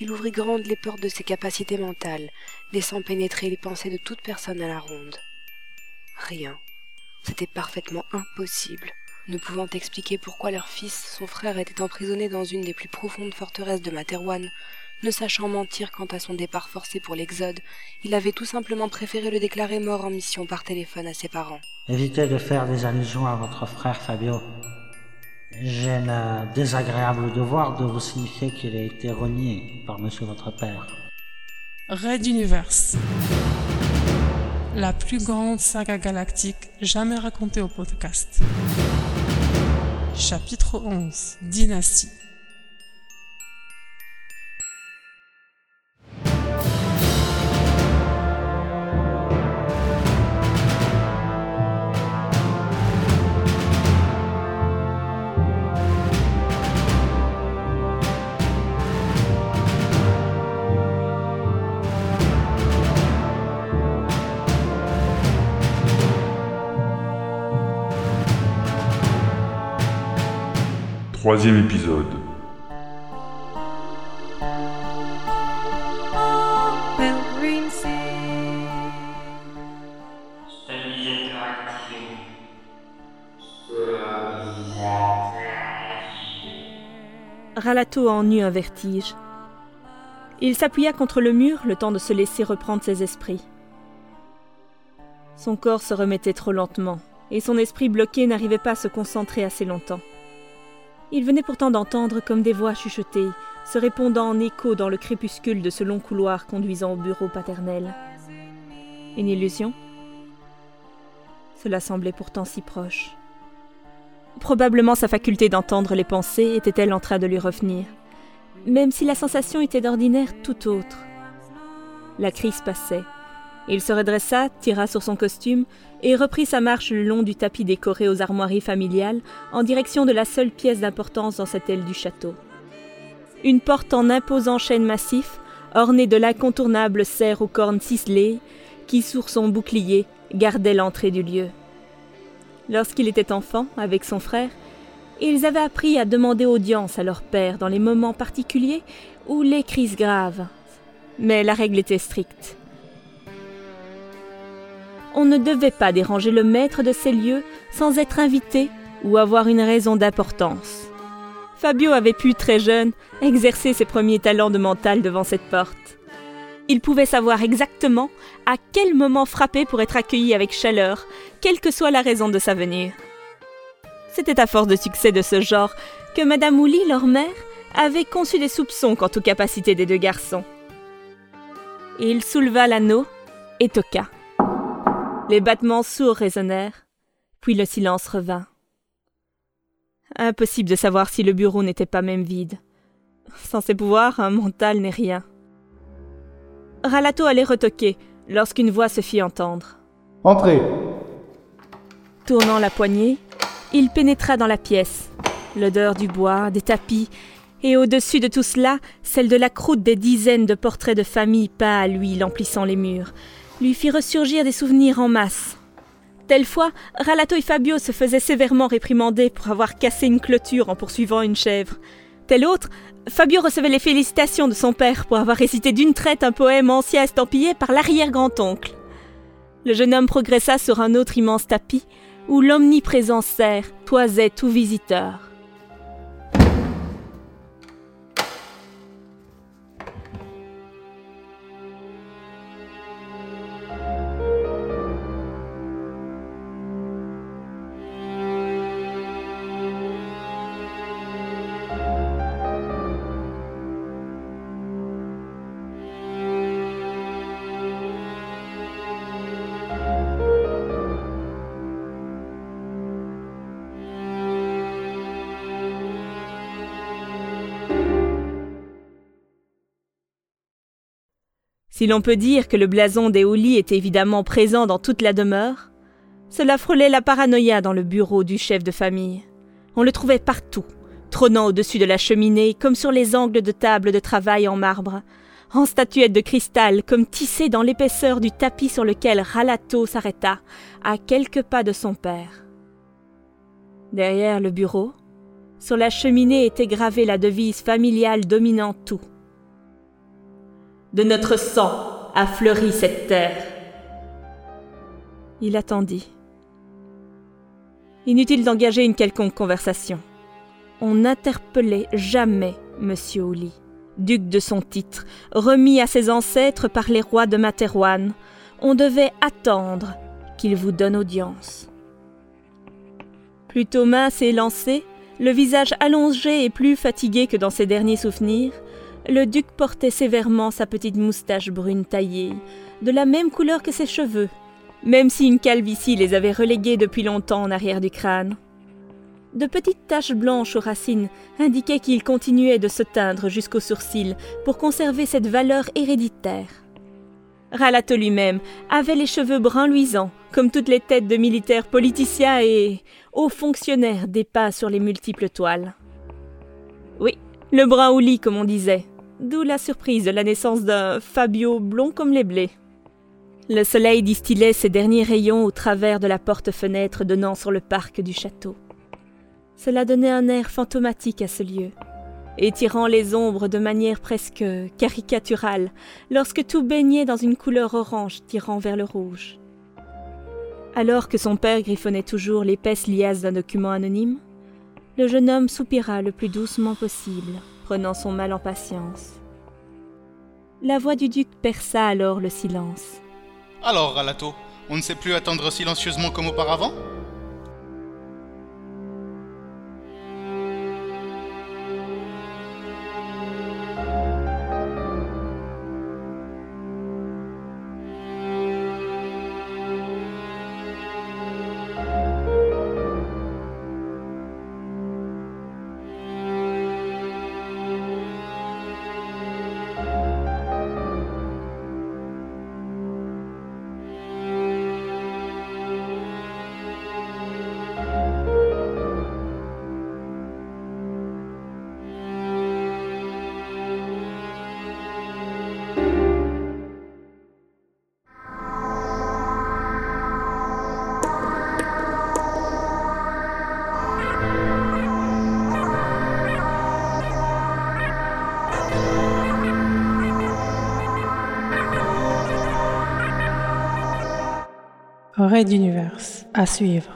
il ouvrit grandes les portes de ses capacités mentales, laissant pénétrer les pensées de toute personne à la ronde. Rien. C'était parfaitement impossible, ne pouvant expliquer pourquoi leur fils, son frère, était emprisonné dans une des plus profondes forteresses de Materwan, ne sachant mentir quant à son départ forcé pour l'Exode, il avait tout simplement préféré le déclarer mort en mission par téléphone à ses parents. Évitez de faire des allusions à votre frère Fabio. J'ai le désagréable devoir de vous signifier qu'il a été renié par monsieur votre père. Red Universe. La plus grande saga galactique jamais racontée au podcast. Chapitre 11. Dynastie. Troisième épisode. Ralato en eut un vertige. Il s'appuya contre le mur le temps de se laisser reprendre ses esprits. Son corps se remettait trop lentement, et son esprit bloqué n'arrivait pas à se concentrer assez longtemps. Il venait pourtant d'entendre comme des voix chuchotées, se répondant en écho dans le crépuscule de ce long couloir conduisant au bureau paternel. Une illusion? Cela semblait pourtant si proche. Probablement sa faculté d'entendre les pensées était-elle en train de lui revenir, même si la sensation était d'ordinaire tout autre. La crise passait. Il se redressa, tira sur son costume et reprit sa marche le long du tapis décoré aux armoiries familiales en direction de la seule pièce d'importance dans cette aile du château. Une porte en imposant chêne massif, ornée de l'incontournable serre aux cornes ciselées, qui, sur son bouclier, gardait l'entrée du lieu. Lorsqu'il était enfant, avec son frère, ils avaient appris à demander audience à leur père dans les moments particuliers ou les crises graves. Mais la règle était stricte on ne devait pas déranger le maître de ces lieux sans être invité ou avoir une raison d'importance. Fabio avait pu, très jeune, exercer ses premiers talents de mental devant cette porte. Il pouvait savoir exactement à quel moment frapper pour être accueilli avec chaleur, quelle que soit la raison de sa venue. C'était à force de succès de ce genre que Madame Ouli, leur mère, avait conçu des soupçons quant aux capacités des deux garçons. Il souleva l'anneau et toqua. Les battements sourds résonnèrent, puis le silence revint. Impossible de savoir si le bureau n'était pas même vide. Sans ses pouvoirs, un mental n'est rien. Ralato allait retoquer lorsqu'une voix se fit entendre. Entrez Tournant la poignée, il pénétra dans la pièce. L'odeur du bois, des tapis, et au-dessus de tout cela, celle de la croûte des dizaines de portraits de famille peints à l'huile emplissant les murs, lui fit ressurgir des souvenirs en masse. Telle fois, Ralato et Fabio se faisaient sévèrement réprimander pour avoir cassé une clôture en poursuivant une chèvre. Telle autre, Fabio recevait les félicitations de son père pour avoir récité d'une traite un poème ancien estampillé par l'arrière-grand-oncle. Le jeune homme progressa sur un autre immense tapis où l'omniprésent cerf toisait tout visiteur. Si l'on peut dire que le blason des Houlis était évidemment présent dans toute la demeure, cela frôlait la paranoïa dans le bureau du chef de famille. On le trouvait partout, trônant au-dessus de la cheminée comme sur les angles de tables de travail en marbre, en statuettes de cristal comme tissées dans l'épaisseur du tapis sur lequel Ralato s'arrêta, à quelques pas de son père. Derrière le bureau, sur la cheminée était gravée la devise familiale dominant tout. De notre sang a fleuri cette terre. Il attendit. Inutile d'engager une quelconque conversation. On n'interpellait jamais Monsieur Ouli, duc de son titre, remis à ses ancêtres par les rois de Materwan. On devait attendre qu'il vous donne audience. Plutôt mince et lancé, le visage allongé et plus fatigué que dans ses derniers souvenirs, le duc portait sévèrement sa petite moustache brune taillée, de la même couleur que ses cheveux, même si une calvitie les avait relégués depuis longtemps en arrière du crâne. De petites taches blanches aux racines indiquaient qu'il continuait de se teindre jusqu'aux sourcils pour conserver cette valeur héréditaire. Ralato lui-même avait les cheveux bruns luisants, comme toutes les têtes de militaires politiciens et hauts fonctionnaires dépeints sur les multiples toiles. Oui, le brun au lit, comme on disait, d'où la surprise de la naissance d'un Fabio blond comme les blés. Le soleil distillait ses derniers rayons au travers de la porte-fenêtre donnant sur le parc du château. Cela donnait un air fantomatique à ce lieu, étirant les ombres de manière presque caricaturale, lorsque tout baignait dans une couleur orange tirant vers le rouge. Alors que son père griffonnait toujours l'épaisse liasse d'un document anonyme, le jeune homme soupira le plus doucement possible, prenant son mal en patience. La voix du duc perça alors le silence. Alors, Ralato, on ne sait plus attendre silencieusement comme auparavant? Raid d'univers à suivre.